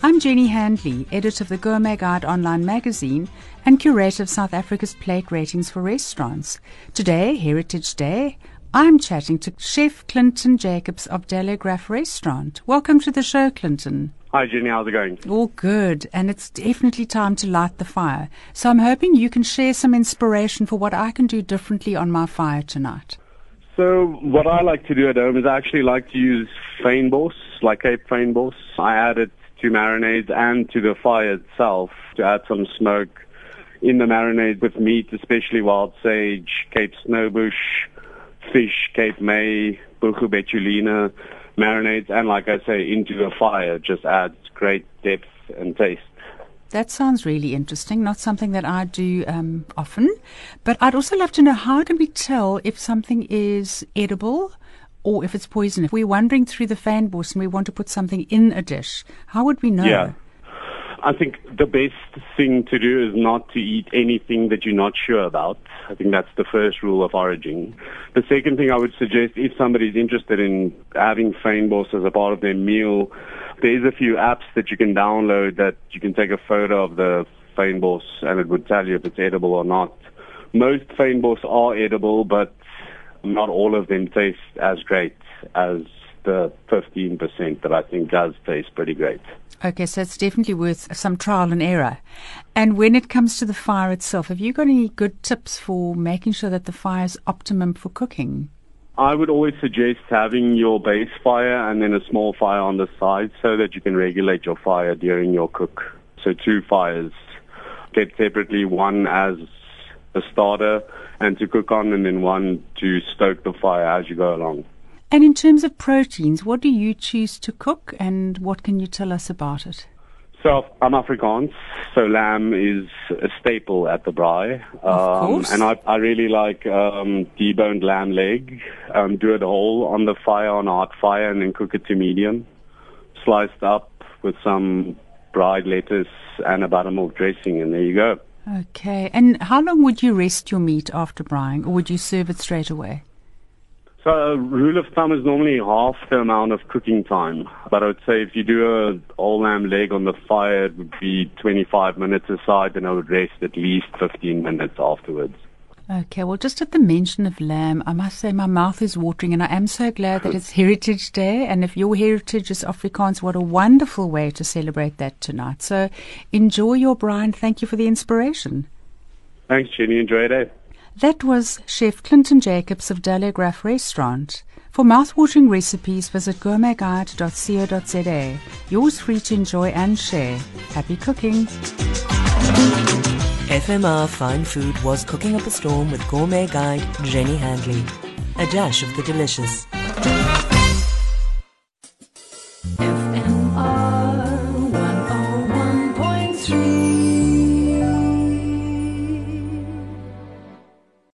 I'm Jenny Handley, editor of the Gourmet Guide online magazine and curator of South Africa's plate ratings for restaurants. Today, Heritage Day, I'm chatting to Chef Clinton Jacobs of Delaire Graff Restaurant. Welcome to the show, Clinton. Hi, Jenny. How's it going? All good. And it's definitely time to light the fire. So I'm hoping you can share some inspiration for what I can do differently on my fire tonight. So what I like to do at home is I actually like to use fynbos, like Cape fynbos. I add it to marinades and to the fire itself to add some smoke in the marinade with meat, especially wild sage, Cape snowbush, fish, Cape May, Buchu betulina marinades, and like I say, into the fire just adds great depth and taste. That sounds really interesting. Not something that I do um, often, but I'd also love to know how can we tell if something is edible or if it's poison. If we're wandering through the fynbos and we want to put something in a dish, how would we know? Yeah. I think the best thing to do is not to eat anything that you're not sure about. I think that's the first rule of origin. The second thing I would suggest, if somebody's interested in having fynbos as a part of their meal, there's a few apps that you can download that you can take a photo of the fynbos and it would tell you if it's edible or not. Most fynbos are edible, but not all of them taste as great as the 15% that I think does taste pretty great. Okay, so it's definitely worth some trial and error. And when it comes to the fire itself, have you got any good tips for making sure that the fire is optimum for cooking? I would always suggest having your base fire and then a small fire on the side so that you can regulate your fire during your cook. So two fires kept separately, one as starter and to cook on and then one to stoke the fire as you go along. And in terms of proteins, what do you choose to cook and what can you tell us about it? So I'm Afrikaans, so lamb is a staple at the braai. Course. and I, I really like um, deboned lamb leg. Um, do it whole on the fire, on a hot fire, and then cook it to medium. Sliced up with some dried lettuce and a buttermilk dressing, and there you go. Okay. And how long would you rest your meat after braaiing, or would you serve it straight away? So a rule of thumb is normally half the amount of cooking time. But I would say if you do a whole lamb leg on the fire, it would be 25 minutes aside, and I would rest at least 15 minutes afterwards. Okay, well, just at the mention of lamb, I must say my mouth is watering, and I am so glad that it's Heritage Day. And if your heritage is Afrikaans, what a wonderful way to celebrate that tonight. So enjoy your braai. Thank you for the inspiration. Thanks, Jenny. Enjoy your day. That was Chef Clinton Jacobs of Delaire Graff Restaurant. For mouthwatering recipes, visit gourmetguide.co.za. Yours free to enjoy and share. Happy cooking! FMR Fine Food was cooking up a storm with gourmet guide Jenny Handley. A dash of the delicious.